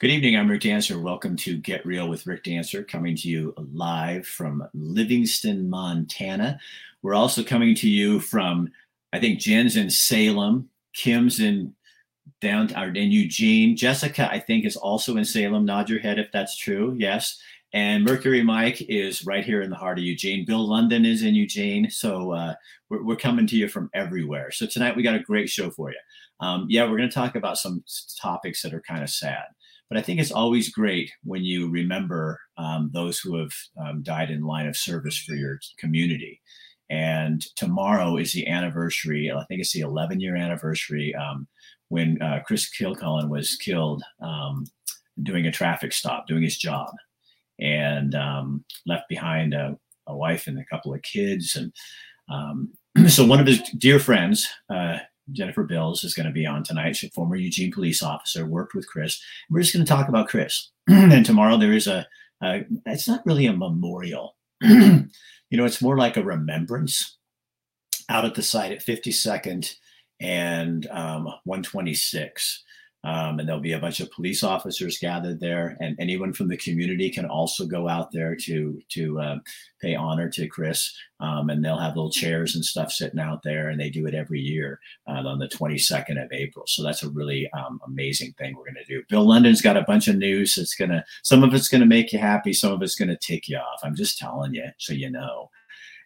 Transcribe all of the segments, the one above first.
Good evening. I'm Rick Dancer. Welcome to Get Real with Rick Dancer, coming to you live from Livingston, Montana. We're also coming to you from, I think Jen's in Salem, Kim's in downtown in Eugene. Jessica, I think, is also in Salem. Nod your head if that's true. Yes. And Mercury Mike is right here in the heart of Eugene. Bill London is in Eugene. So uh, we're, we're, coming to you from everywhere. So tonight we got a great show for you. Um, yeah, we're going to talk about some topics that are kind of sad. But I think it's always great when you remember um, those who have um, died in line of service for your community. And tomorrow is the anniversary, I think it's the 11 year anniversary um, when uh, Chris Kilcullen was killed um, doing a traffic stop, doing his job, and um, left behind a, a, wife and a couple of kids. And um, so one of his dear friends, uh, Jennifer Bills is going to be on tonight. She's a former Eugene police officer, worked with Chris. We're just going to talk about Chris. and tomorrow there is a, a, it's not really a memorial. you know, it's more like a remembrance out at the site at 52nd and um, 126. Um, and there'll be a bunch of police officers gathered there, and anyone from the community can also go out there to to uh, pay honor to Chris. Um, and they'll have little chairs and stuff sitting out there, and they do it every year uh, on the 22nd of April. So that's a really um, amazing thing we're going to do. Bill London's got a bunch of news. It's gonna some of it's going to make you happy, some of it's going to tick you off. I'm just telling you, so you know.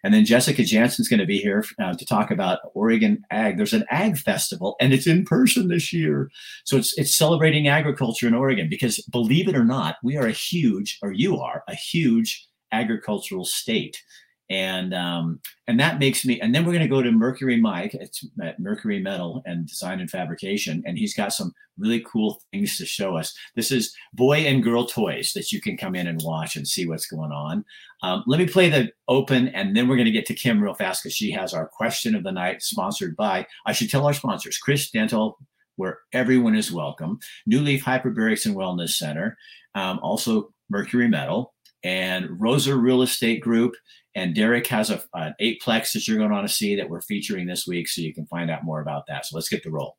And then Jessica Jansen's going to be here uh, to talk about Oregon Ag. There's an Ag Festival, and it's in person this year. So it's it's celebrating agriculture in Oregon because, believe it or not, we are a huge, or you are a huge agricultural state and um, and that makes me and then we're going to go to mercury mike at mercury metal and design and fabrication and he's got some really cool things to show us. This is boy and girl toys that you can come in and watch and see what's going on. Um, let me play the open and then we're going to get to kim real fast because she has our question of the night sponsored by i should tell our sponsors chris dental where everyone is welcome new leaf hyperbarics and wellness center um, also mercury metal and rosa real estate group and Derek has a, an eightplex that you're going to want to see that we're featuring this week, so you can find out more about that. So let's get the roll.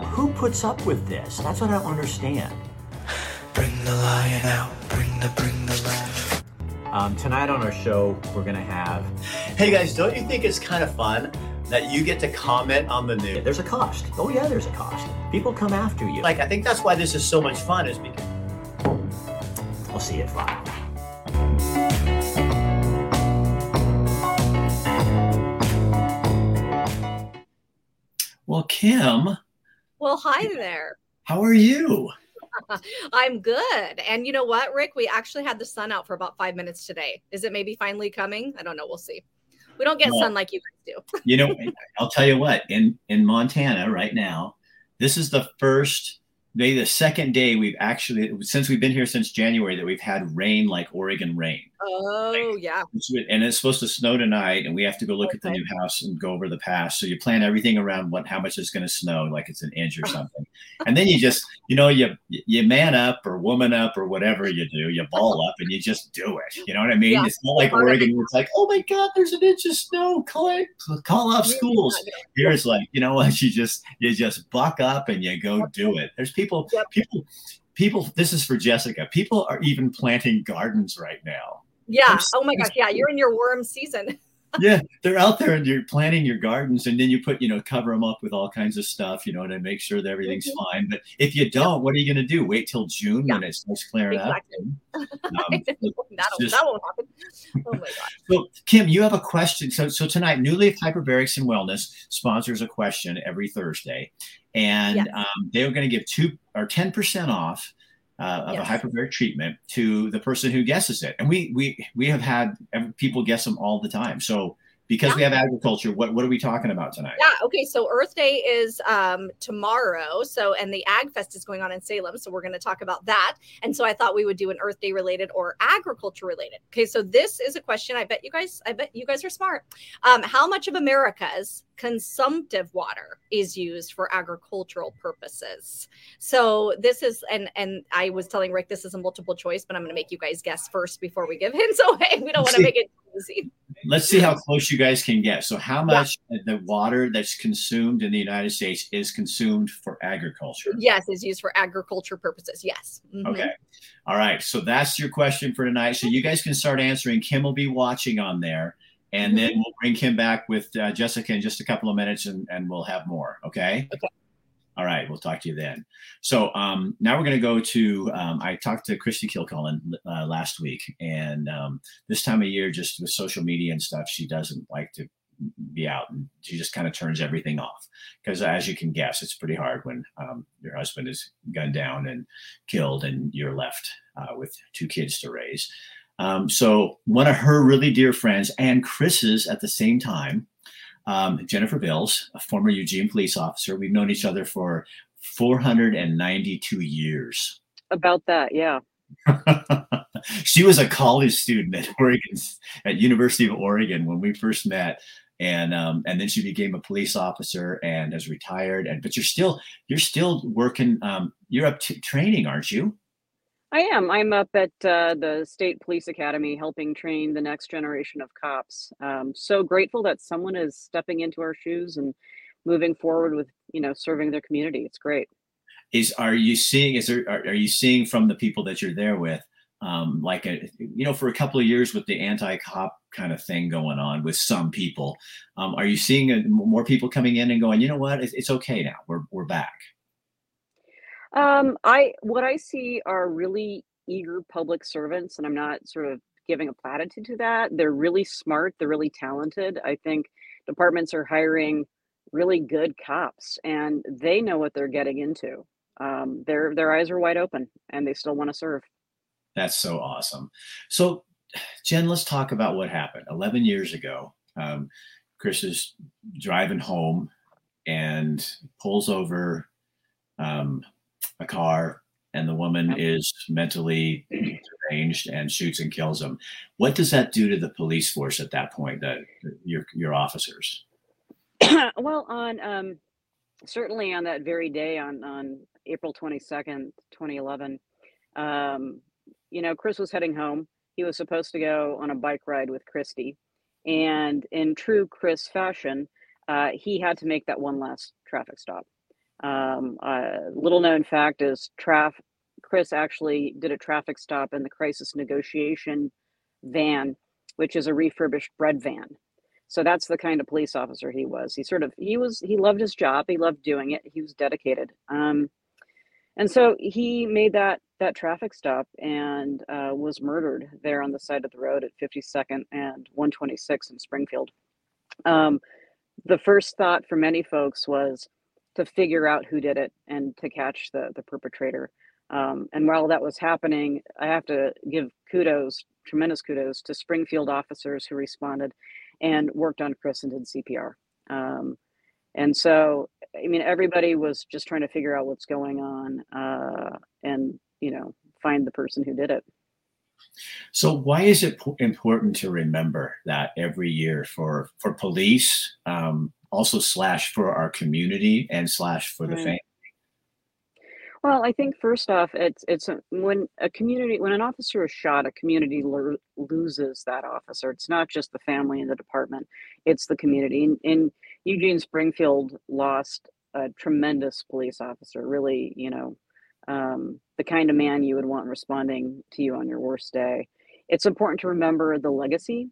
Who puts up with this? That's what I don't understand. Bring the lion out. Bring the bring the lion. Um, tonight on our show, we're going to have. Hey guys, don't you think it's kind of fun that you get to comment on the news? There's a cost. Oh yeah, there's a cost. People come after you. Like I think that's why this is so much fun, is because We'll see you at five. Well, Kim. Well, hi there. How are you? I'm good. And you know what, Rick? We actually had the sun out for about five minutes today. Is it maybe finally coming? I don't know. We'll see. We don't get well, sun like you guys do. you know, I'll tell you what. In in Montana right now, this is the first maybe the second day we've actually since we've been here since January that we've had rain like Oregon rain. Oh like, yeah. And it's supposed to snow tonight, and we have to go look okay. at the new house and go over the pass. So you plan everything around what how much is going to snow, like it's an inch or something, and then you just you know you you man up or woman up or whatever you do, you ball up and you just do it. You know what I mean? Yeah. It's not like Oregon where it's like, oh my God, there's an inch of snow, call call off schools. Here it's like you know what, you just you just buck up and you go do it. There's people yep. people people. This is for Jessica. People are even planting gardens right now yeah. Oh my gosh. Yeah. You're in your worm season. yeah, they're out there and you're planting your gardens, and then you put, you know, cover them up with all kinds of stuff, you know, to make sure that everything's mm-hmm. fine. But if you don't, what are you going to do? Wait till June yeah. when it starts clearing exactly. up? Um, just, that won't happen. Oh my god. So, Kim, you have a question. So, so tonight, New Leaf Hyperbarics and Wellness sponsors a question every Thursday, and yes. um, they're going to give two or ten percent off uh, of yes. a hyperbaric treatment to the person who guesses it. And we we we have had people guess them all the time. So because yeah. we have agriculture, what what are we talking about tonight? Yeah. Okay. So Earth Day is um, tomorrow. So and the Ag Fest is going on in Salem. So we're going to talk about that. And so I thought we would do an Earth Day related or agriculture related. Okay. So this is a question. I bet you guys. I bet you guys are smart. Um, how much of America's consumptive water is used for agricultural purposes. So this is and and I was telling Rick this is a multiple choice, but I'm going to make you guys guess first before we give hints away. We don't want to make it easy. Let's see how close you guys can get. So, how much yeah. the water that's consumed in the United States is consumed for agriculture? Yes, is used for agriculture purposes. Yes. Mm-hmm. Okay. All right. So that's your question for tonight. So you guys can start answering. Kim will be watching on there, and mm-hmm. then we'll bring Kim back with uh, Jessica in just a couple of minutes, and, and we'll have more. Okay. Okay. All right, we'll talk to you then. So um, now we're going to go to. Um, I talked to Christy Kilcullen uh, last week, and um, this time of year, just with social media and stuff, she doesn't like to be out, and she just kind of turns everything off. Because as you can guess, it's pretty hard when um, your husband is gunned down and killed, and you're left uh, with two kids to raise. Um, so one of her really dear friends and Chris's at the same time um, Jennifer Bills, a former Eugene police officer. We've known each other for 492 years. About that, yeah. she was a college student at Oregon, at University of Oregon when we first met, and um, and then she became a police officer and has retired. And but you're still you're still working. Um, you're up to training, aren't you? I am. I'm up at uh, the State Police Academy helping train the next generation of cops. Um, so grateful that someone is stepping into our shoes and moving forward with, you know, serving their community. It's great. Is are you seeing? Is there are, are you seeing from the people that you're there with, um, like a you know, for a couple of years with the anti-cop kind of thing going on with some people, um, are you seeing a, more people coming in and going, you know what, it's, it's okay now, we're we're back. Um, I what I see are really eager public servants, and I'm not sort of giving a platitude to that. They're really smart. They're really talented. I think departments are hiring really good cops, and they know what they're getting into. Um, their their eyes are wide open, and they still want to serve. That's so awesome. So, Jen, let's talk about what happened 11 years ago. Um, Chris is driving home and pulls over um, a car and the woman is mentally deranged and shoots and kills him. What does that do to the police force at that point? That your your officers? well, on um, certainly on that very day, on on April twenty second, twenty eleven, um, you know, Chris was heading home. He was supposed to go on a bike ride with Christy, and in true Chris fashion, uh, he had to make that one last traffic stop. Um, uh, little known fact is Traf Chris actually did a traffic stop in the crisis negotiation van, which is a refurbished bread van. So that's the kind of police officer he was. He sort of he was he loved his job. He loved doing it. He was dedicated. Um, and so he made that that traffic stop and uh, was murdered there on the side of the road at 52nd and 126 in Springfield. Um, the first thought for many folks was, to figure out who did it and to catch the the perpetrator. Um, and while that was happening, I have to give kudos, tremendous kudos, to Springfield officers who responded and worked on Chris and did CPR. Um, and so, I mean, everybody was just trying to figure out what's going on uh, and, you know, find the person who did it. So, why is it important to remember that every year for for police, um, also slash for our community and slash for the right. family? Well, I think first off, it's it's a, when a community when an officer is shot, a community lo- loses that officer. It's not just the family and the department; it's the community. In, in Eugene Springfield lost a tremendous police officer. Really, you know, um, the kind of man you would want responding to you on your worst day. It's important to remember the legacy.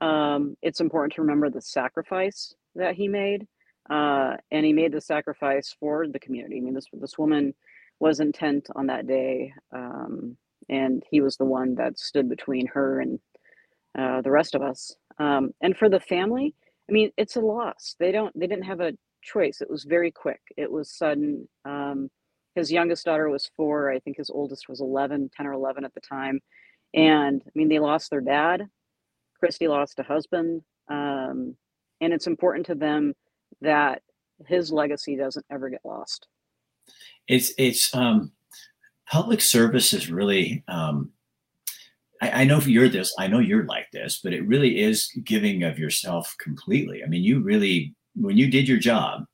Um, it's important to remember the sacrifice that he made, uh, and he made the sacrifice for the community. I mean, this this woman was intent on that day, um, and he was the one that stood between her and uh, the rest of us. Um, and for the family, I mean, it's a loss. They don't they didn't have a choice. It was very quick. It was sudden. Um, his youngest daughter was four. I think his oldest was 11, 10 or 11 at the time. And I mean, they lost their dad. Christy lost a husband. Um, and it's important to them that his legacy doesn't ever get lost. It's it's um public service is really um I, I know you're this i know you're like this but it really is giving of yourself completely. I mean you really when you did your job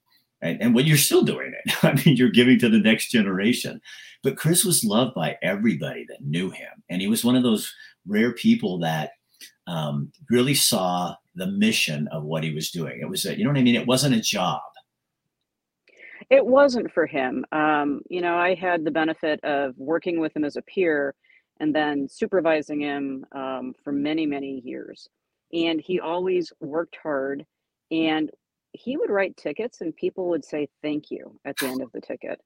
and, and when you're still doing it i mean you're giving to the next generation. But chris was loved by everybody that knew him and he was one of those rare people that um, really saw the mission of what he was doing. It was, a, you know what I mean? It wasn't a job. It wasn't for him. Um, you know, I had the benefit of working with him as a peer and then supervising him um, for many, many years. And he always worked hard and he would write tickets and people would say thank you at the end of the ticket.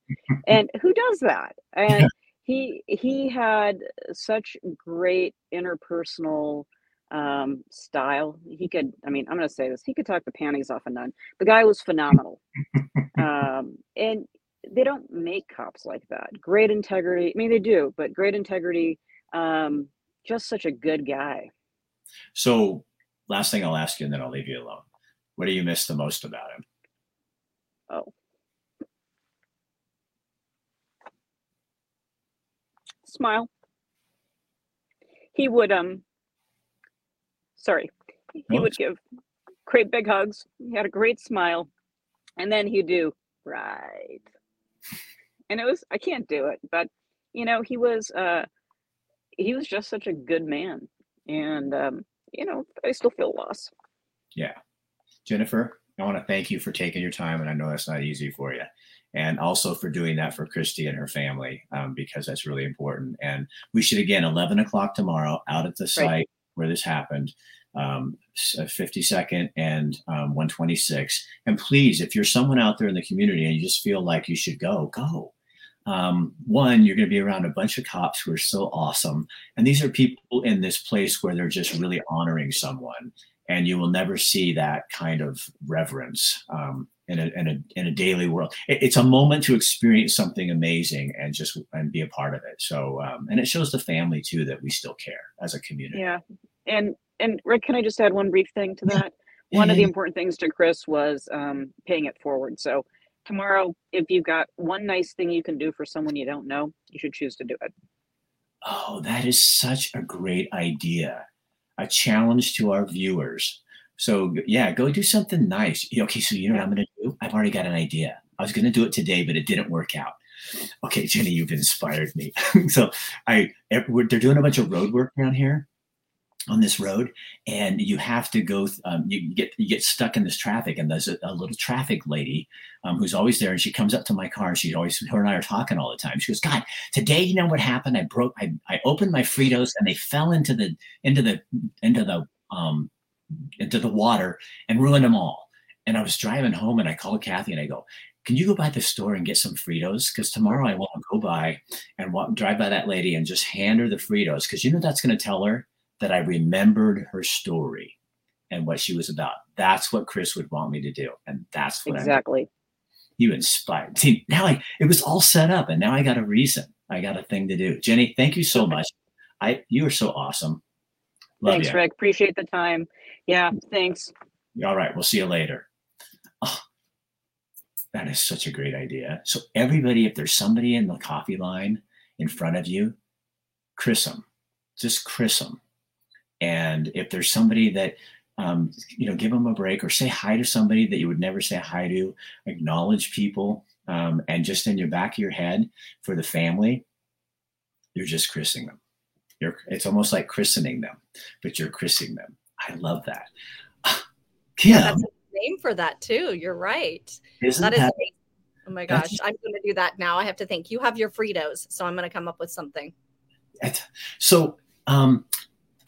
and who does that? And he he had such great interpersonal um, style. He could, I mean, I'm going to say this. He could talk the panties off a nun. The guy was phenomenal. um, and they don't make cops like that. Great integrity. I mean, they do, but great integrity. Um, just such a good guy. So, last thing I'll ask you, and then I'll leave you alone. What do you miss the most about him? Oh. Smile. He would um sorry. He would give great big hugs. He had a great smile. And then he'd do right. And it was I can't do it, but you know, he was uh he was just such a good man. And um, you know, I still feel loss. Yeah. Jennifer, I want to thank you for taking your time, and I know that's not easy for you, and also for doing that for Christy and her family um, because that's really important. And we should again, eleven o'clock tomorrow, out at the site right. Where this happened, um, 52nd and um, 126. And please, if you're someone out there in the community and you just feel like you should go, go. Um, one, you're going to be around a bunch of cops who are so awesome. And these are people in this place where they're just really honoring someone and you will never see that kind of reverence um, in, a, in, a, in a daily world. It, it's a moment to experience something amazing and just and be a part of it. So um, and it shows the family too that we still care as a community. Yeah, and and Rick, can I just add one brief thing to that? Yeah. One of the important things to Chris was um, paying it forward. So tomorrow, if you've got one nice thing you can do for someone you don't know, you should choose to do it. Oh, that is such a great idea a challenge to our viewers. So yeah, go do something nice. Okay, so you know what I'm going to do? I've already got an idea. I was going to do it today, but it didn't work out. Okay, Jenny, you've inspired me. so I they're doing a bunch of road work down here on this road, and you have to go. Um, you get you get stuck in this traffic, and there's a, a little traffic lady um, who's always there, and she comes up to my car, and she always her and I are talking all the time. She goes, "God, today you know what happened? I broke. I, I opened my Fritos, and they fell into the into the into the um into the water and ruined them all." And I was driving home, and I called Kathy, and I go, can you go by the store and get some Fritos? Because tomorrow I want to go by and walk, drive by that lady and just hand her the Fritos. Because you know that's going to tell her that I remembered her story and what she was about. That's what Chris would want me to do. And that's what exactly. You inspired. See, now I it was all set up and now I got a reason. I got a thing to do. Jenny, thank you so much. I you are so awesome. Love thanks, you. Rick. Appreciate the time. Yeah, thanks. All right, we'll see you later. Oh, that is such a great idea. So everybody, if there's somebody in the coffee line in front of you, Chris them. Just Chris them. And if there's somebody that, um, you know, give them a break or say hi to somebody that you would never say hi to, acknowledge people, um, and just in your back of your head for the family, you're just christening them. You're, it's almost like christening them, but you're christening them. I love that. Kim. That's a name for that too. You're right. Isn't that, that is Oh my gosh, I'm going to do that now. I have to think. You have your Fritos, so I'm going to come up with something. So, um,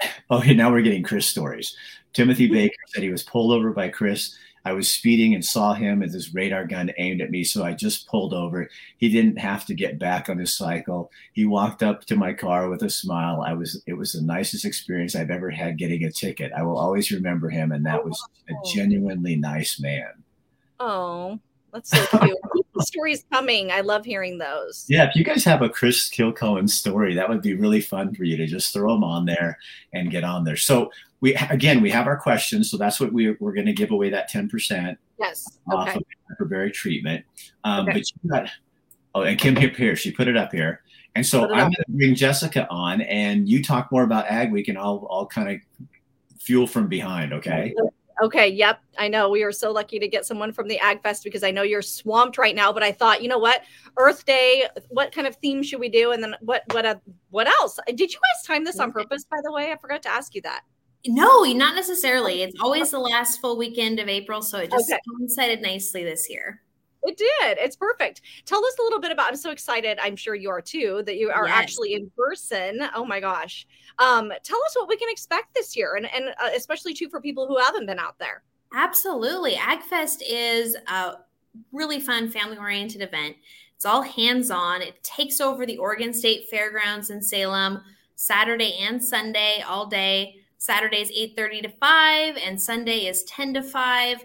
Oh, now we're getting Chris stories. Timothy Baker said he was pulled over by Chris. I was speeding and saw him with his radar gun aimed at me, so I just pulled over. He didn't have to get back on his cycle. He walked up to my car with a smile. I was it was the nicest experience I've ever had getting a ticket. I will always remember him, and that was a oh. genuinely nice man. Oh, that's so cute. stories coming. I love hearing those. Yeah, if you guys have a Chris Kilcullen story, that would be really fun for you to just throw them on there and get on there. So we again we have our questions, so that's what we, we're going to give away that ten percent. Yes. Off okay. of hyperbaric treatment. Um, okay. But you got oh, and Kim here, here she put it up here. And so I'm going to bring Jessica on, and you talk more about Ag Week, and I'll I'll kind of fuel from behind. Okay. Okay. Yep. I know we are so lucky to get someone from the Ag Fest because I know you're swamped right now. But I thought, you know what, Earth Day. What kind of theme should we do? And then what? What? Uh, what else? Did you guys time this on purpose? By the way, I forgot to ask you that. No, not necessarily. It's always the last full weekend of April, so it just Okay. coincided nicely this year. It did. It's perfect. Tell us a little bit about. I'm so excited. I'm sure you are too. That you are Yes. actually in person. Oh my gosh. Um, tell us what we can expect this year, and and uh, especially too for people who haven't been out there. Absolutely. AgFest is a really fun family oriented event. It's all hands on. It takes over the Oregon State Fairgrounds in Salem Saturday and Sunday all day. Saturday is 8:30 to 5 and Sunday is 10 to 5.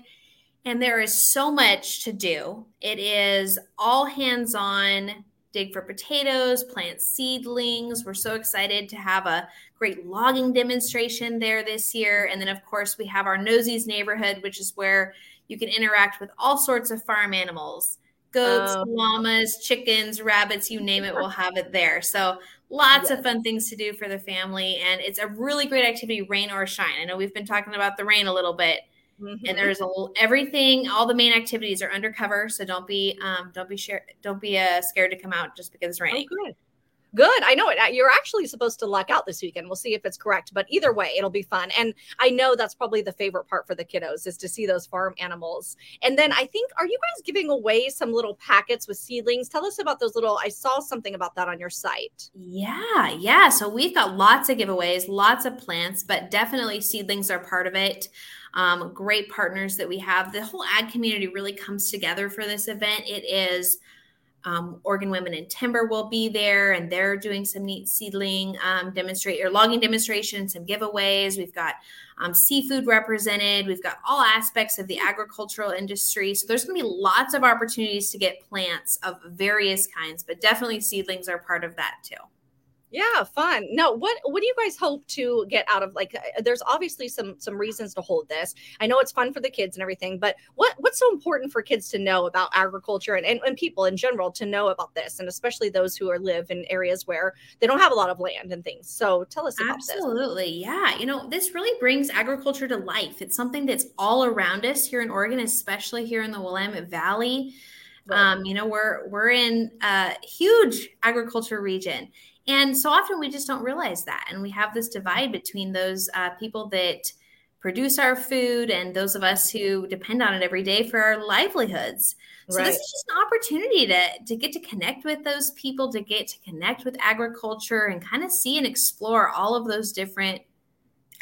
And there is so much to do. It is all hands on, dig for potatoes, plant seedlings. We're so excited to have a great logging demonstration there this year. And then, of course, we have our Nosies neighborhood, which is where you can interact with all sorts of farm animals goats, Oh. llamas, chickens, rabbits, you name it, we'll have it there. So, lots Yes. of fun things to do for the family. And it's a really great activity, rain or shine. I know we've been talking about the rain a little bit Mhm. and there's a l- everything all the main activities are undercover so don't be um don't be share don't be uh, scared to come out just because it's Oh, raining good. Good. I know it. Uh, You're actually supposed to luck out this weekend. We'll see if it's correct, but either way, it'll be fun. And I know that's probably the favorite part for the kiddos is to see those farm animals. And then I think, are you guys giving away some little packets with seedlings? Tell us about those little. I saw something about that on your site. yeah yeah so we've got lots of giveaways lots of plants but definitely seedlings are part of it um, great partners that we have the whole ag community really comes together for this event it is um, Oregon Women in Timber will be there, and they're doing some neat seedling um, demonstrate or logging demonstrations, some giveaways. We've got um, seafood represented. We've got all aspects of the agricultural industry. So there's going to be lots of opportunities to get plants of various kinds, but definitely seedlings are part of that too. Yeah, fun. No, what what do you guys hope to get out of like uh, there's obviously some some reasons to hold this. I know it's fun for the kids and everything, but what what's so important for kids to know about agriculture and, and, and people in general to know about this and especially those who are live in areas where they don't have a lot of land and things. So tell us about this. Absolutely. Yeah. You know, this really brings agriculture to life. It's something that's all around us here in Oregon, especially here in the Willamette Valley. Um, you know, we're we're in a huge agriculture region. And so often we just don't realize that. And we have this divide between those uh, people that produce our food and those of us who depend on it every day for our livelihoods. So Right. this is just an opportunity to to get to connect with those people, to get to connect with agriculture and kind of see and explore all of those different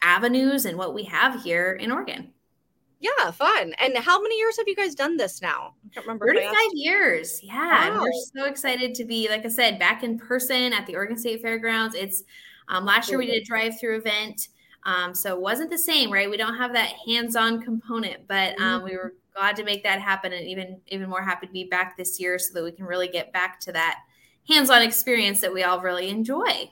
avenues and what we have here in Oregon. Yeah, fun. And how many years have you guys done this now? I can't remember. if 35 years. Yeah. And we're so excited to be, like I said, back in person at the Oregon State Fairgrounds. It's um, last year we did a drive through event. Um, so it wasn't the same, right? We don't have that hands-on component, but um, we were glad to make that happen and even even more happy to be back this year so that we can really get back to that hands-on experience that we all really enjoy.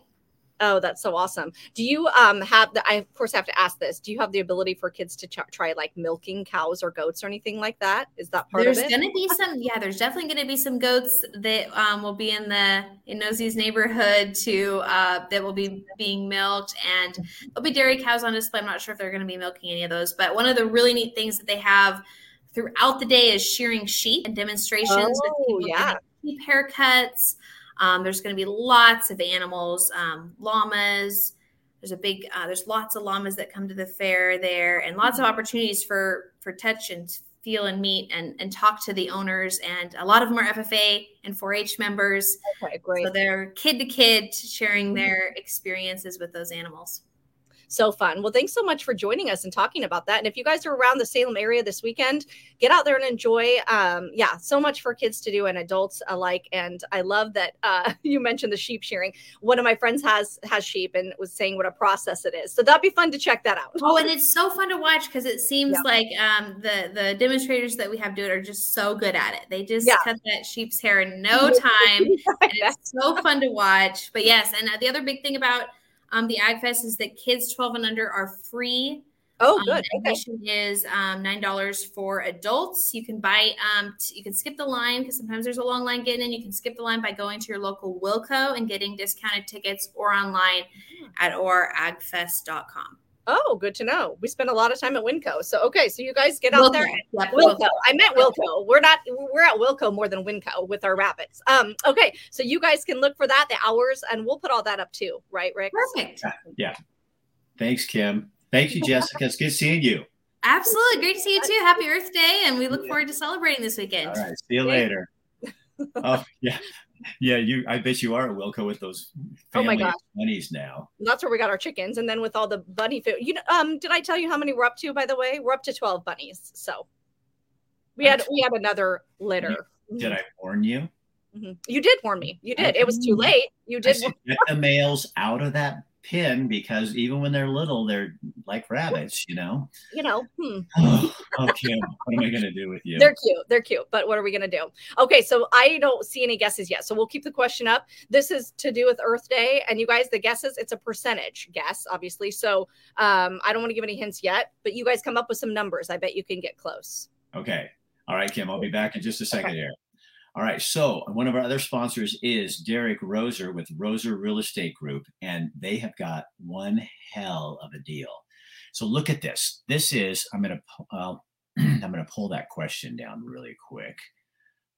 Oh, that's so awesome. Do you um have the I of course have to ask this. Do you have the ability for kids to ch- try like milking cows or goats or anything like that? Is that part there's of it? There's gonna be some yeah there's definitely gonna be some goats that um, will be in the in nosie's neighborhood to uh, that will be being milked and there'll be dairy cows on display i'm not sure if they're gonna be milking any of those but one of the really neat things that they have throughout the day is shearing sheep and demonstrations with Oh, people yeah. sheep haircuts um, there's going to be lots of animals um, llamas. There's a big uh, there's lots of llamas that come to the fair there and lots of opportunities for for touch and feel and meet and and talk to the owners. And a lot of them are ffa and 4-h members. Okay, great. so they're kid to kid sharing their experiences with those animals So fun. Well, thanks so much for joining us and talking about that. And if you guys are around the Salem area this weekend, get out there and enjoy. Um, yeah, so much for kids to do and adults alike. And I love that uh, you mentioned the sheep shearing. One of my friends has has sheep and was saying what a process it is. So that'd be fun to check that out. Oh, and it's so fun to watch because it seems Yeah. like um, the the demonstrators that we have do it are just so good at it. They just Yeah. cut that sheep's hair in no time, and it's so fun to watch. But yes, and uh, the other big thing about um, the Ag Fest is that kids 12 and under are free. oh, Um, good. Okay. admission is um, nine dollars for adults. You can buy, um, t- you can skip the line because sometimes there's a long line getting in. You can skip the line by going to your local Wilco and getting discounted tickets, or online at oragfest.com. Oh, good to know. We spend a lot of time at Winco. So okay, so you guys get out there. Yep, Wilco. I meant Wilco. We're not. We're at Wilco more than Winco with our rabbits. Um. Okay. So you guys can look for that, the hours, and we'll put all that up too. Right, Rick? Perfect. Yeah. Thanks, Kim. Thank you, Jessica. It's good seeing you. Absolutely. Great to see you too. Happy Earth Day. And we look forward to celebrating this weekend. All right. See you later. oh, yeah. Yeah, you. I bet you are at Wilco with those Oh my gosh. bunnies now. That's where we got our chickens, and then with all the bunny food. You know, um, did I tell you how many we're up to? By the way, we're up to twelve bunnies. So we had we had another litter. Did I warn you? Mhm. You did warn me. You did. I It was too late. You did. said, get the males out of that pen because even when they're little, they're like rabbits, you know. You know. Hmm. Oh, Kim, what am I going to do with you? They're cute. They're cute. But what are we going to do? Okay. So I don't see any guesses yet. So we'll keep the question up. This is to do with Earth Day. And you guys, the guesses, it's a percentage guess, obviously. So um, I don't want to give any hints yet, but you guys come up with some numbers. I bet you can get close. Okay. All right, Kim, I'll be back in just a second Okay. here. All right. So, one of our other sponsors is Derek Roser with Roser Real Estate Group, and they have got one hell of a deal. So, look at this. This is, I'm to, uh, I'm to pull that question down really quick.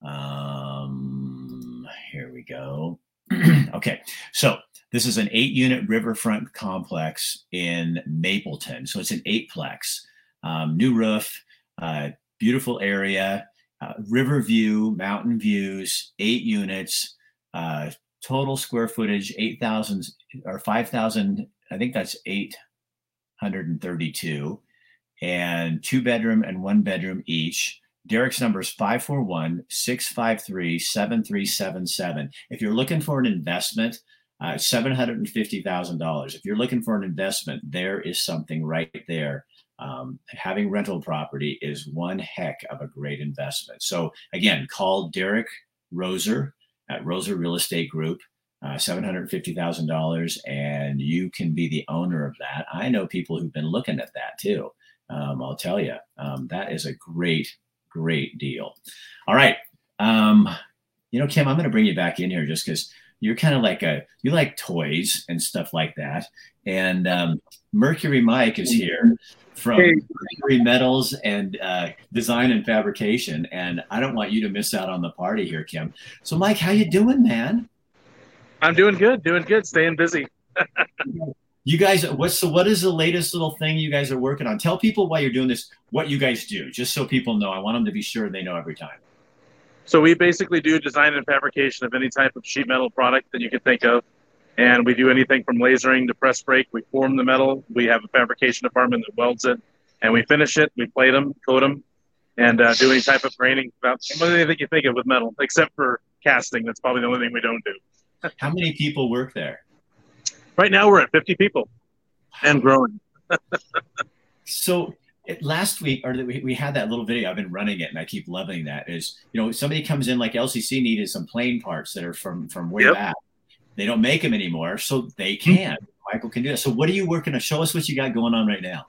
Um, here we go. okay. So, this is an eight unit riverfront complex in Mapleton. So, it's an eightplex, um, new roof, uh, beautiful area uh, river view, mountain views, eight units, uh, total square footage, 8,000 or 5,000, I think that's 832, and two bedroom and one bedroom each. Derek's number is 541 653 7377. If you're looking for an investment, uh, $750,000. If you're looking for an investment, there is something right there um, having rental property is one heck of a great investment. So again, call Derek Roser at Roser Real Estate Group, uh, seven hundred fifty thousand dollars, and you can be the owner of that. I know people who've been looking at that too. Um, I'll tell you, um, that is a great, great deal. All right, um, you know, Kim, I'm going to bring you back in here just because you're kind of like a you like toys and stuff like that, and um, Mercury Mike is here from Mercury Metals and uh, Design and Fabrication, and I don't want you to miss out on the party here, Kim. So, Mike, how you doing, man? I'm doing good, doing good, staying busy. You guys, what's so? What is the latest little thing you guys are working on? Tell people why you're doing this, what you guys do, just so people know. I want them to be sure they know every time. So we basically do design and fabrication of any type of sheet metal product that you can think of. And we do anything from lasering to press brake. We form the metal. We have a fabrication department that welds it, and we finish it. We plate them, coat them, and uh, do any type of graining. About anything you think of with metal, except for casting. That's probably the only thing we don't do. How many people work there? Right now, we're at 50 people and growing. So it, last week, or we, we had that little video. I've been running it, and I keep loving that. Is you know somebody comes in like LCC needed some plane parts that are from from way Yep. back. They don't make them anymore, so they can. Michael can do that. So what are you working on? Show us what you got going on right now.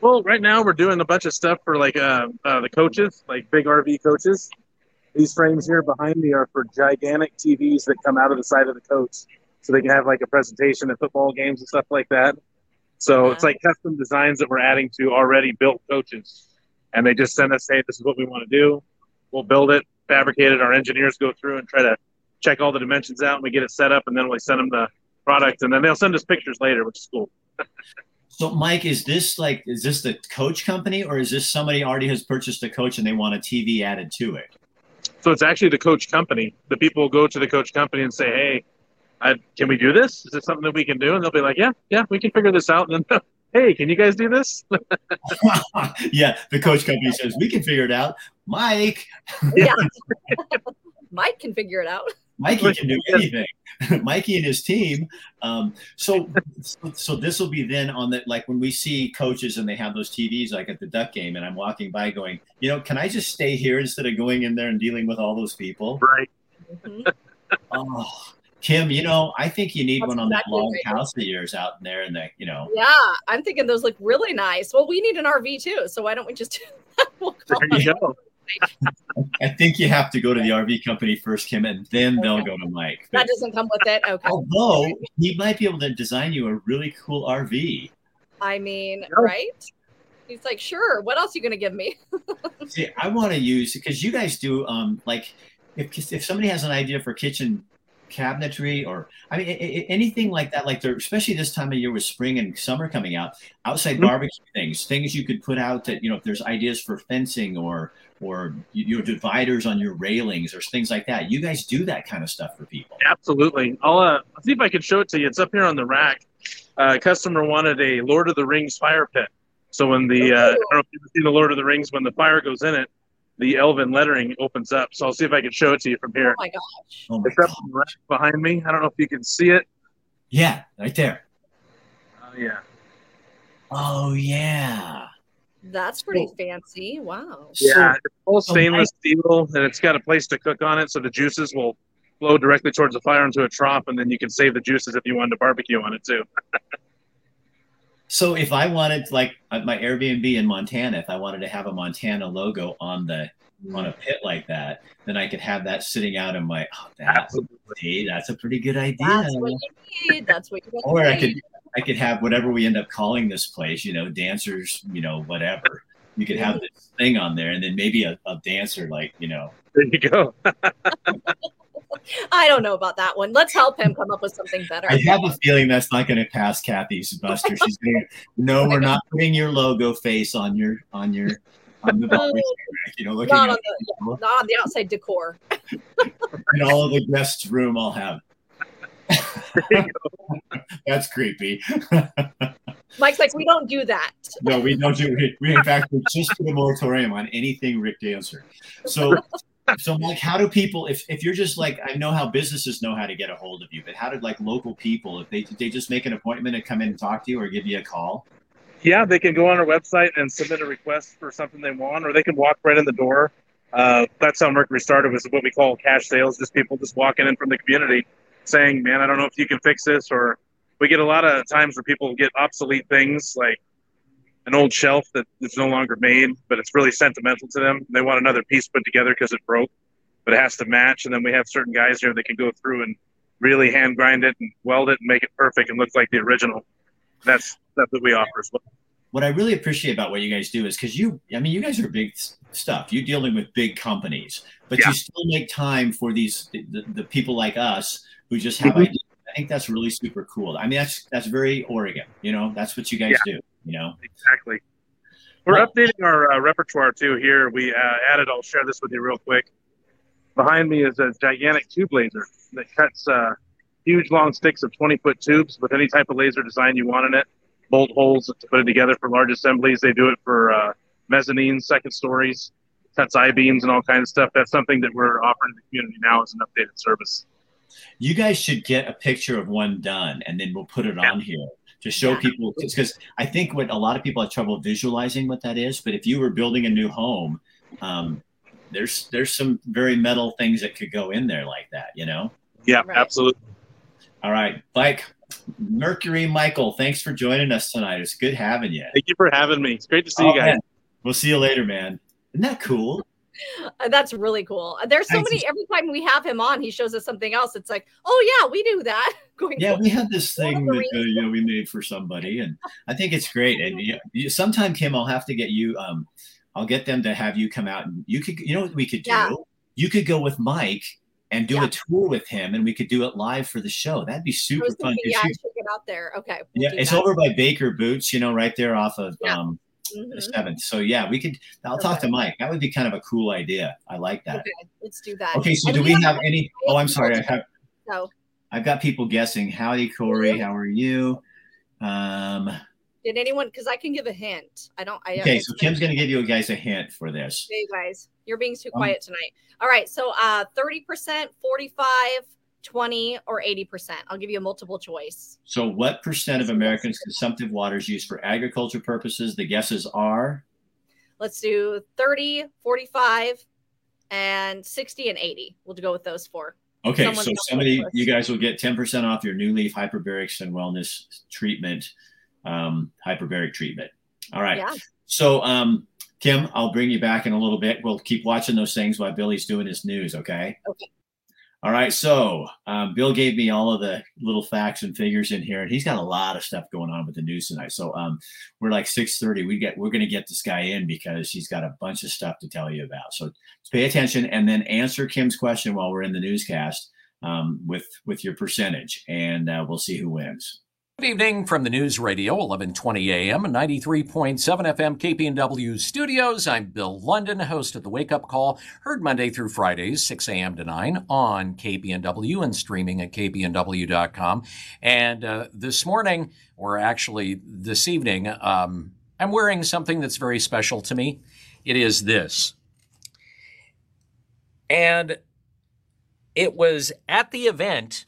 Well, right now we're doing a bunch of stuff for like uh, uh, the coaches, like big RV coaches. These frames here behind me are for gigantic TVs that come out of the side of the coach, so they can have like a presentation at football games and stuff like that. So it's uh-huh. like custom designs that we're adding to already built coaches, and they just send us, "Hey, this is what we want to do. We'll build it, fabricate it. Our engineers go through and try to check all the dimensions out, and we get it set up, and then we send them the product, and then they'll send us pictures later, which is cool. So Mike, is this like is this the coach company, or is this somebody already has purchased a coach and they want a TV added to it? So it's actually the coach company. The people go to the coach company and say, "Hey, I, can we do this? Is this something that we can do?" And they'll be like, "Yeah, yeah, we can figure this out." And then, hey, can you guys do this? yeah, the coach company says we can figure it out. Mike, yeah. Mike can figure it out. Mikey can do anything. Mikey and his team. Um, so, so, so this will be then on the like when we see coaches and they have those TVs like at the Duck game, and I'm walking by going, you know, can I just stay here instead of going in there and dealing with all those people? Right. Mhm. Oh, Kim, you know, I think you need That's one on that exactly long right. house of yours out in there, and the you know. Yeah, I'm thinking those look really nice. Well, we need an RV too, so why don't we just we'll There you go. I think you have to go to the RV company first, Kim, and then they'll go to Mike. that doesn't come with it. Okay. Although he might be able to design you a really cool RV. I mean, Yeah. right? He's like, sure. What else are you gonna give me? See, I want to use because you guys do um like if if somebody has an idea for kitchen cabinetry or I mean a- a- anything like that. Like there, especially this time of year with spring and summer coming out, outside Mhm. barbecue things, things you could put out that you know if there's ideas for fencing or or you you know dividers on your railings or things like that. You guys do that kind of stuff for people. Absolutely. I'll, uh, I'll see if I can show it to you. It's up here on the rack. Uh, a customer wanted a Lord of the Rings fire pit. So when the uh, I don't know if you've seen the Lord of the Rings, when the fire goes in it, the elven lettering opens up. So I'll see if I can show it to you from here. Oh here. my gosh. Oh my It's up God. on the rack behind me. I don't know if you can see it. Yeah, right there. Oh yeah. Oh yeah. That's pretty fancy. Wow. Yeah, it's all so stainless steel, and it's got a place to cook on it, so the juices will flow directly towards the fire into a trough, and then you can save the juices if you wanted to barbecue on it too. So if I wanted like uh, my Airbnb in Montana, if I wanted to have a Montana logo on the mm. on a pit like that, then I could have that sitting out in my. Oh, that, Absolutely. see, that's a pretty good idea. That's what you need. That's what you or I could I could have whatever we end up calling this place, you know, dancers, you know, whatever. You could have this thing on there, and then maybe a, a dancer, like you know, There you go. I don't know about that one. Let's help him come up with something better. I have a feeling that's not going to pass Kathy's buster. She's going to no, oh we're not putting your logo face on your on your on the oh. rack, you know, looking Not on the yeah, not on the outside decor. in all of the guests' room. I'll have. That's creepy. Mike's like, we don't do that. No, we don't do. We, we in fact we just put a moratorium on anything Rick Dancer. So, so like, how do people? If if you're just like, I know how businesses know how to get a hold of you, but how did like local people? If they they just make an appointment and come in and talk to you, or give you a call? Yeah, they can go on our website and submit a request for something they want, or they can walk right in the door. Uh, that's how Mercury started was what we call cash sales, just people just walking in from the community saying, "Man, I don't know if you can fix this," or we get a lot of times where people get obsolete things like an old shelf that is no longer made, but it's really sentimental to them. They want another piece put together because it broke, but it has to match. And then we have certain guys here that can go through and really hand grind it and weld it and make it perfect and look like the original. That's that's what we offer as well. What I really appreciate about what you guys do is because you, I mean, you guys are big stuff. You're dealing with big companies, but Yeah. you still make time for these the, the people like us who just have Mhm. ideas. I think that's really super cool. I mean, that's that's very Oregon. You know, that's what you guys do. You know. Exactly. We're updating our uh, repertoire too. Here we uh, added. I'll share this with you real quick. Behind me is a gigantic tube laser that cuts uh, huge long sticks of 20 foot tubes with any type of laser design you want in it. Bolt holes to put it together for large assemblies. They do it for uh, mezzanines, second stories, cuts I beams and all kinds of stuff. That's something that we're offering to the community now as an updated service. You guys should get a picture of one done, and then we'll put it on here to show Yeah. people. Because I think what a lot of people have trouble visualizing what that is. But if you were building a new home, um, there's there's some very metal things that could go in there like that. You know. Yeah, Right. absolutely. All right, Mike, Mercury, Michael, thanks for joining us tonight. It's good having you. Thank you for having me. It's great to see Oh, you guys. man. We'll see you later, man. Isn't that cool? Uh, That's really cool. There's so many. Every time we have him on, he shows us something else. It's like, oh yeah, we do that. Going Yeah, we had this thing that uh, you know we made for somebody, and I think it's great. And you, you, sometime, Kim, I'll have to get you. Um, I'll get them to have you come out, and you could. You know what we could do? Yeah. You could go with Mike and do Yeah. a tour with him, and we could do it live for the show. That'd be super fun. yeah, I should get out there. Okay. we'll yeah, it's that. over by Baker Boots, you know, right there off of Yeah. um, Mhm. the seventh. So yeah, we could. I'll talk to Mike. That would be kind of a cool idea. I like that. Okay, let's do that. Okay, so And do we we have- have any? Oh, I'm sorry. I have. No. I've got people guessing. Howdy, Corey. How are you? Um, did anyone? Because I can give a hint. I don't. I, okay, so Kim's going to give you guys a hint for this. Hey guys, you're being too Um, quiet tonight. All right, so uh 30%, 45, 20, or 80%. I'll give you a multiple choice. So, what percent of Americans' consumptive water is used for agriculture purposes? The guesses are Let's do 30, 45, and 60 and 80. We'll go with those four. okay. Someone's so, somebody, you guys will get 10% off your New Leaf Hyperbarics and Wellness Treatment, um, hyperbaric treatment. All right. Yeah. So, um, Kim, I'll bring you back in a little bit. We'll keep watching those things while Billy's doing his news. Okay. Okay. All right. So, um, Bill gave me all of the little facts and figures in here, and he's got a lot of stuff going on with the news tonight. So, um, we're like six thirty. We get we're going to get this guy in because he's got a bunch of stuff to tell you about. So, pay attention and then answer Kim's question while we're in the newscast. um, with with your percentage, and uh, we'll see who wins. Good evening from the News Radio, 1120 AM, 93.7 FM KPNW studios. I'm Bill London, host of the Wake Up Call, heard Monday through Fridays, 6 a.m. to 9 on KPNW and streaming at kpnw.com. And uh, this morning, or actually this evening, um, I'm wearing something that's very special to me. It is this. And it was at the event,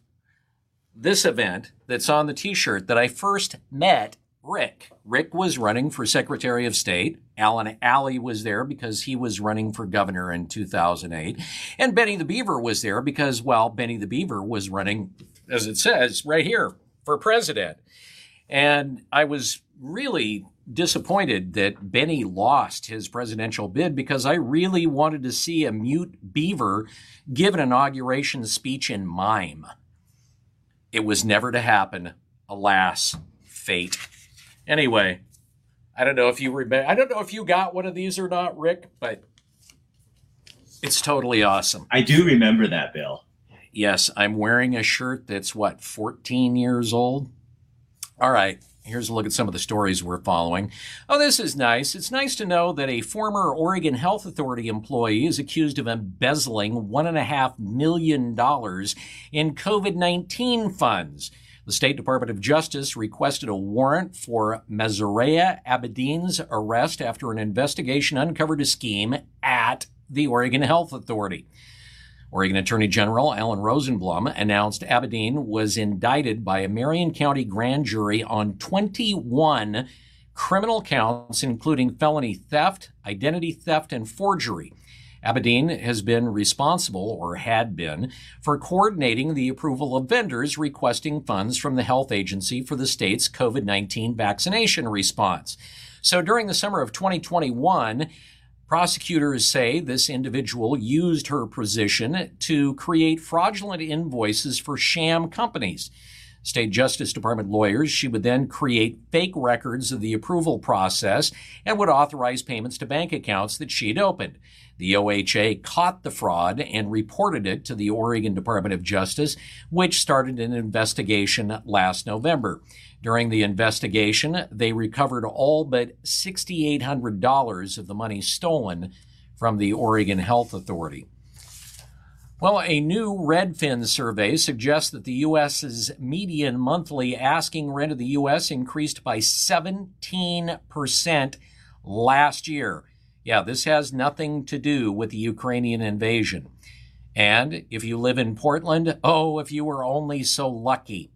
this event, that's on the t shirt that I first met Rick. Rick was running for Secretary of State. Allen Alley was there because he was running for governor in 2008. And Benny the Beaver was there because, well, Benny the Beaver was running, as it says right here, for president. And I was really disappointed that Benny lost his presidential bid because I really wanted to see a mute beaver give an inauguration speech in mime. It was never to happen. Alas, fate. Anyway, I don't know if you remember. I don't know if you got one of these or not, Rick, but it's totally awesome. I do remember that, Bill. Yes, I'm wearing a shirt that's what 14 years old. All right, here's a look at some of the stories we're following. Oh, this is nice. It's nice to know that a former Oregon Health Authority employee is accused of embezzling $1.5 million in COVID 19 funds. The State Department of Justice requested a warrant for Mezareya Abedin's arrest after an investigation uncovered a scheme at the Oregon Health Authority. Oregon Attorney General Ellen Rosenblum announced Abedin was indicted by a Marion County grand jury on 21 criminal counts, including felony theft, identity theft, and forgery. Abedin has been responsible, or had been, for coordinating the approval of vendors requesting funds from the health agency for the state's COVID 19 vaccination response. So during the summer of 2021, Prosecutors say this individual used her position to create fraudulent invoices for sham companies. State Justice Department lawyers, she would then create fake records of the approval process and would authorize payments to bank accounts that she'd opened. The OHA caught the fraud and reported it to the Oregon Department of Justice, which started an investigation last November. During the investigation, they recovered all but $6,800 of the money stolen from the Oregon Health Authority. Well, a new Redfin survey suggests that the U.S.'s median monthly asking rent of the U.S. increased by 17% last year. Yeah, this has nothing to do with the Ukrainian invasion. And if you live in Portland, oh, if you were only so lucky.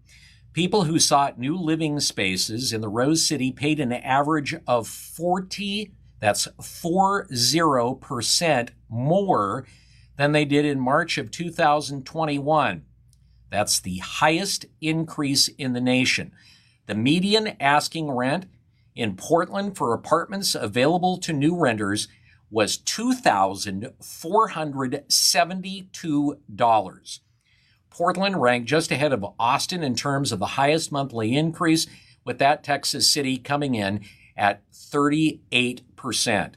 People who sought new living spaces in the Rose City paid an average of 40, that's 40% more than they did in March of 2021. That's the highest increase in the nation. The median asking rent in Portland for apartments available to new renters was $2,472. Portland ranked just ahead of Austin in terms of the highest monthly increase, with that Texas City coming in at 38%.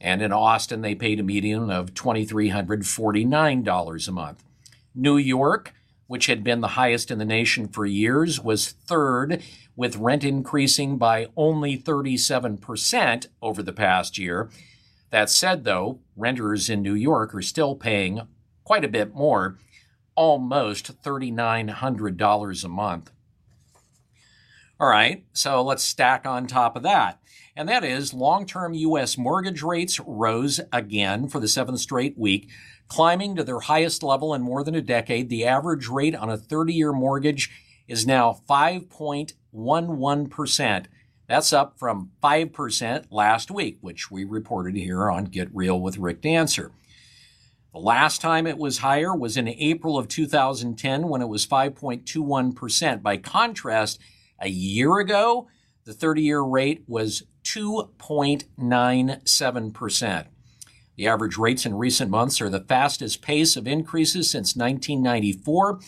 And in Austin, they paid a median of $2,349 a month. New York, which had been the highest in the nation for years, was third, with rent increasing by only 37% over the past year. That said, though, renters in New York are still paying quite a bit more almost $3,900 a month. All right, so let's stack on top of that. And that is long term U.S. mortgage rates rose again for the seventh straight week, climbing to their highest level in more than a decade. The average rate on a 30 year mortgage is now 5.11%. That's up from 5% last week, which we reported here on Get Real with Rick Dancer. The last time it was higher was in April of 2010 when it was 5.21%. By contrast, a year ago, the 30 year rate was 2.97%. The average rates in recent months are the fastest pace of increases since 1994,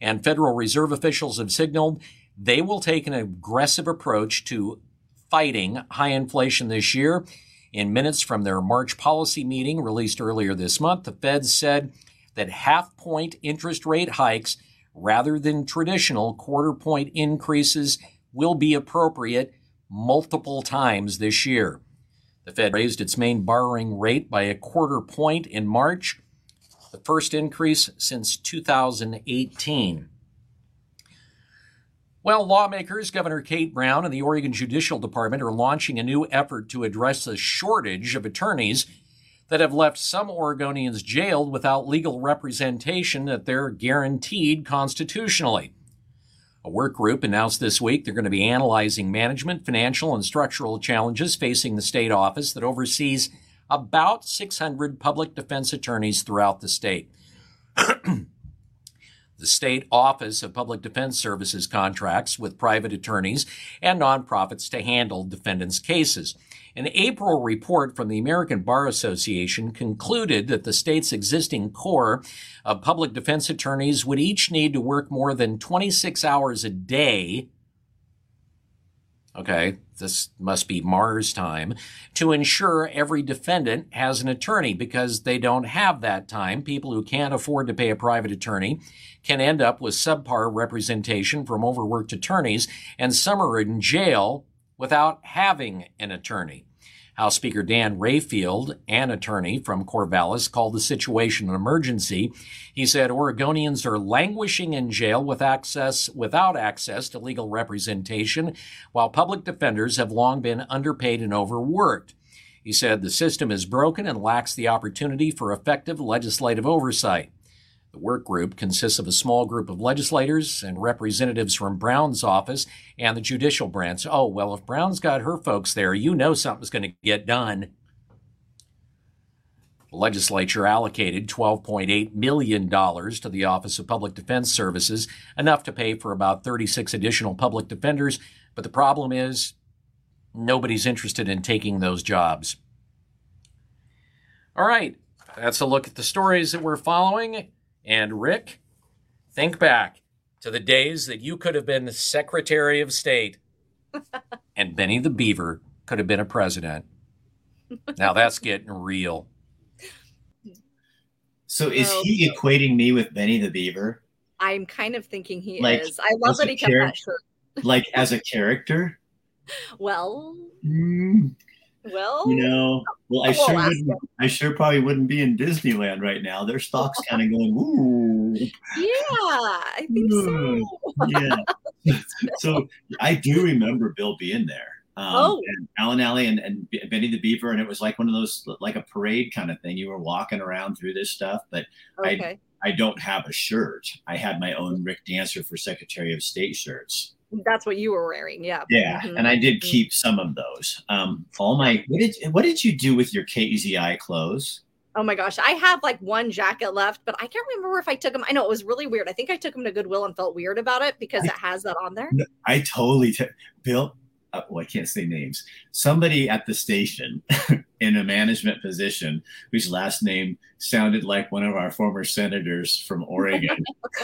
and Federal Reserve officials have signaled they will take an aggressive approach to fighting high inflation this year in minutes from their March policy meeting released earlier this month, the Fed said that half point interest rate hikes rather than traditional quarter point increases will be appropriate multiple times this year. The Fed raised its main borrowing rate by a quarter point in March, the first increase since 2018. Well, lawmakers, Governor Kate Brown, and the Oregon Judicial Department are launching a new effort to address the shortage of attorneys that have left some Oregonians jailed without legal representation that they're guaranteed constitutionally. A work group announced this week they're going to be analyzing management, financial, and structural challenges facing the state office that oversees about 600 public defense attorneys throughout the state. The State Office of Public Defense Services contracts with private attorneys and nonprofits to handle defendants' cases. An April report from the American Bar Association concluded that the state's existing corps of public defense attorneys would each need to work more than 26 hours a day. Okay, this must be Mars time to ensure every defendant has an attorney because they don't have that time. People who can't afford to pay a private attorney can end up with subpar representation from overworked attorneys, and some are in jail without having an attorney. House Speaker Dan Rayfield, an attorney from Corvallis, called the situation an emergency. He said Oregonians are languishing in jail with access, without access to legal representation, while public defenders have long been underpaid and overworked. He said the system is broken and lacks the opportunity for effective legislative oversight. The work group consists of a small group of legislators and representatives from Brown's office and the judicial branch. Oh, well, if Brown's got her folks there, you know something's going to get done. The legislature allocated $12.8 million to the Office of Public Defense Services, enough to pay for about 36 additional public defenders. But the problem is, nobody's interested in taking those jobs. All right, that's a look at the stories that we're following. And Rick, think back to the days that you could have been the Secretary of State and Benny the Beaver could have been a president. Now that's getting real. So is No. he equating me with Benny the Beaver? I'm kind of thinking he Like, is. I love as that a he kept char- that shirt. Like as a character? Well, Mm, well, you know, well, I sure wouldn't, I sure probably wouldn't be in Disneyland right now. Their stock's kind of going, ooh, yeah, I think so. yeah. so I do remember Bill being there. Um, Oh. and Allen Alley and, and Benny the Beaver, and it was like one of those like a parade kind of thing. You were walking around through this stuff, but I- I don't have a shirt. I had my own Rick Dancer for Secretary of State shirts. That's what you were wearing. Yeah. Yeah, Mhm. and I did Mhm. keep some of those. Um, all my what did what did you do with your KEZI clothes? Oh my gosh, I have like one jacket left, but I can't remember if I took them. I know it was really weird. I think I took them to Goodwill and felt weird about it because I- it has that on there. I totally t- Bill. Uh, well, I can't say names. Somebody at the station in a management position whose last name sounded like one of our former senators from Oregon.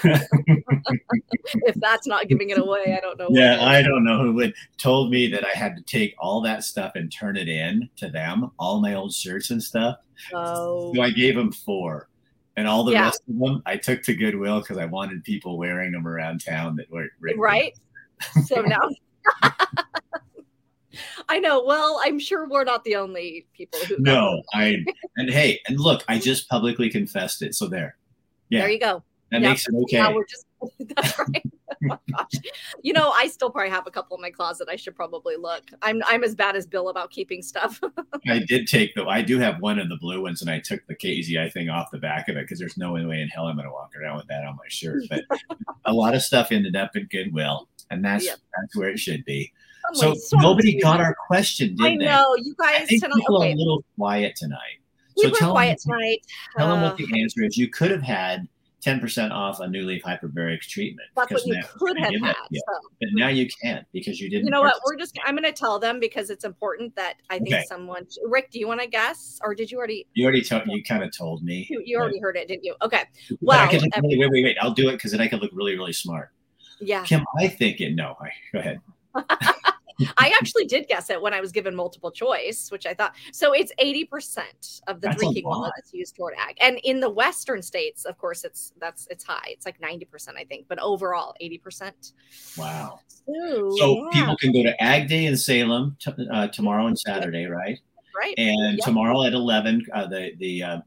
if that's not giving it away, I don't know. yeah. I don't know who would told me that I had to take all that stuff and turn it in to them, all my old shirts and stuff. Oh, So I gave them four. And all the Yeah. rest of them I took to Goodwill because I wanted people wearing them around town that were right. So now. I know. Well, I'm sure we're not the only people who. No, I and hey, and look, I just publicly confessed it. So there. Yeah, There you go. that yeah. makes it okay. Now we're just. That's right. Oh my gosh. You know, I still probably have a couple in my closet. I should probably look. I'm I'm as bad as Bill about keeping stuff. I did take the I do have one of the blue ones and I took the KEZI thing off the back of it because there's no way in hell I'm gonna walk around with that on my shirt. But a lot of stuff ended up at Goodwill, and that's Yep. that's where it should be. I'm So nobody sweet. got our question, did they? I they? know you I guys think tonight. people are a little quiet tonight. we so were tell quiet them, tonight. tell them Uh, what the answer is. You could have had 10% off a new leaf hyperbaric treatment. that's what you now- could have had. yeah. So. But now you can't because you didn't. You know what? We're just. I'm going to tell them because it's important that I think Okay. someone. Rick, do you want to guess, or did you already? You already told. You kind of told me. You, you already heard it, didn't you? Okay. But I Well, really- wait, wait, wait. I'll do it because then I can look really, really smart. Yeah. Kim, I think it. No, I, go ahead. I actually did guess it when I was given multiple choice, which I thought so. It's eighty percent of the That's drinking water that's used toward ag, and in the western states, of course, it's that's it's high. It's like ninety percent, I think, but overall, eighty percent. Wow. So, So yeah, people can go to Ag Day in Salem t- uh, tomorrow and Saturday, right? right? And Yep. tomorrow at 11, uh, the, the uh,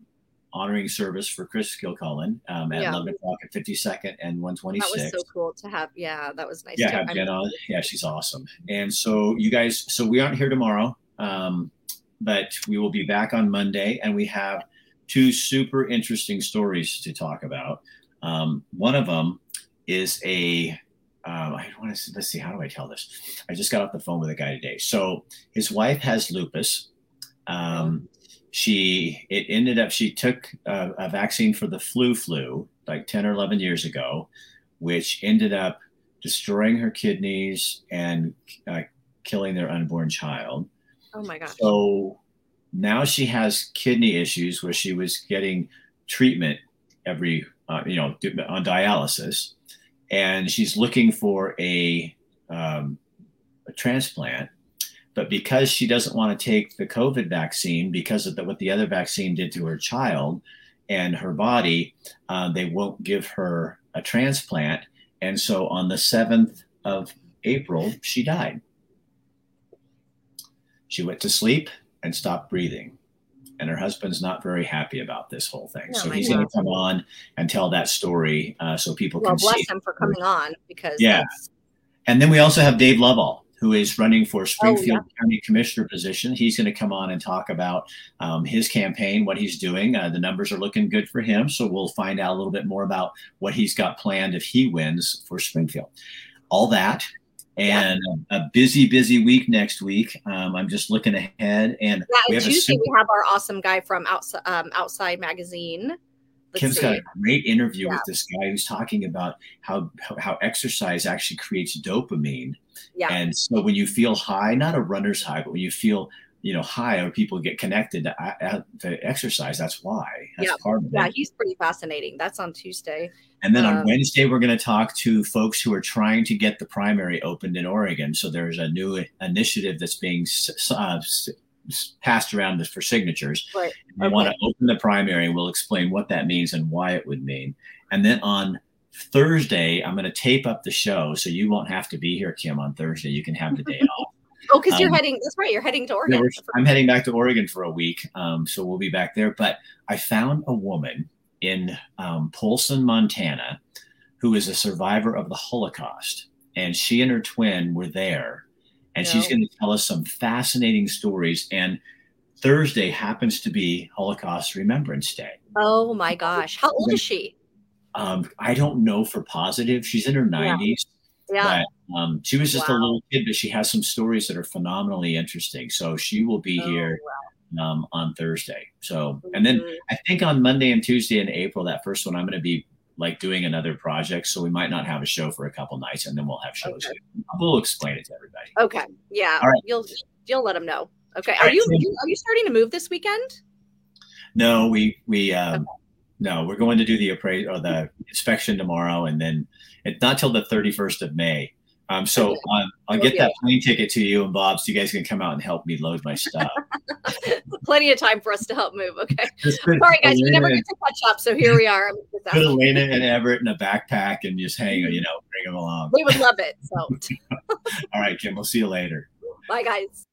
honoring service for Chris Kilcullen um, at Yeah. 11 o'clock at 52nd and 126. that was so cool to have. Yeah, that was nice. yeah, have Jen on. Yeah, she's awesome. And so you guys, so we aren't here tomorrow, um, but we will be back on Monday, and we have two super interesting stories to talk about. Um, one of them is a um, I want to let's see how do I tell this. I just got off the phone with a guy today. So his wife has lupus. Um, she it ended up she took a, a vaccine for the flu flu like 10 or 11 years ago which ended up destroying her kidneys and uh, killing their unborn child. Oh my gosh. so now she has kidney issues where she was getting treatment every uh, you know on dialysis. And she's looking for a, um, a transplant but because she doesn't want to take the covid vaccine because of the, what the other vaccine did to her child and her body uh, they won't give her a transplant and so on the 7th of april she died she went to sleep and stopped breathing. And her husband's not very happy about this whole thing. Oh so he's going to come on and tell that story uh, so people well, can bless see. him for coming on because Yeah. And then we also have Dave Lovell, who is running for Springfield Oh, County Commissioner position. He's going to come on and talk about um, his campaign, what he's doing. Uh, the numbers are looking good for him. So we'll find out a little bit more about what he's got planned if he wins for Springfield. All that. And a busy, busy week next week. Um, I'm just looking ahead, and Yeah, we have Tuesday super- we have our awesome guy from outside um, Outside Magazine. Let's Kim's see. got a great interview Yeah. with this guy who's talking about how how exercise actually creates dopamine. Yeah. And so when you feel high, not a runner's high, but when you feel you know high, or people get connected to, uh, to exercise, that's why. That's Yeah. part of Yeah, it. he's pretty fascinating. That's on Tuesday. And then on um, Wednesday, we're going to talk to folks who are trying to get the primary opened in Oregon. So there's a new initiative that's being uh, passed around for signatures. Right. They Okay. want to open the primary. We'll explain what that means and why it would mean. And then on Thursday, I'm going to tape up the show, so you won't have to be here, Kim. On Thursday, you can have the day off. Oh, because you're Um, heading. That's right. You're heading to Oregon. I'm heading back to Oregon for a week, um, so we'll be back there. But I found a woman in um, Polson, Montana, who is a survivor of the Holocaust, and she and her twin were there, and she's going to tell us some fascinating stories. And Thursday happens to be Holocaust Remembrance Day. Oh my gosh, how old is she? Um, I don't know for positive. She's in her 90s. Yeah. But um, she was just a little kid, but she has some stories that are phenomenally interesting. So she will be Oh, here um, on Thursday. So, and then Mhm. I think on Monday and Tuesday in April, that first one, I'm going to be like doing another project. So we might not have a show for a couple nights, and then we'll have shows. Okay. We'll explain it to everybody. Okay. Yeah. All right. You'll you'll let them know. Okay. Are right, you, you are you starting to move this weekend? No, we we um, no, we're going to do the appraise or the inspection tomorrow, and then it's not till the 31st of May. Um, so Okay. I'll We'll get be that plane ticket to you and Bob, so you guys can come out and help me load my stuff. Plenty of time for us to help move. Okay. Sorry, guys. We never get to catch up, so here we are. Put. Elena and Everett in a backpack and just hang, you know, bring them along. We would love it. So, All right, Kim, we'll see you later. bye, guys.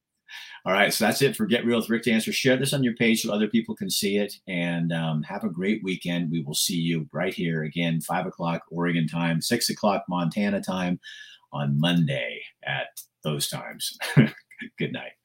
All right, so that's it for Get Real with Rick Dancer. Share this on your page so other people can see it, and um, have a great weekend. We will see you right here again, five o'clock Oregon time, six o'clock Montana time, on Monday at those times. Good night.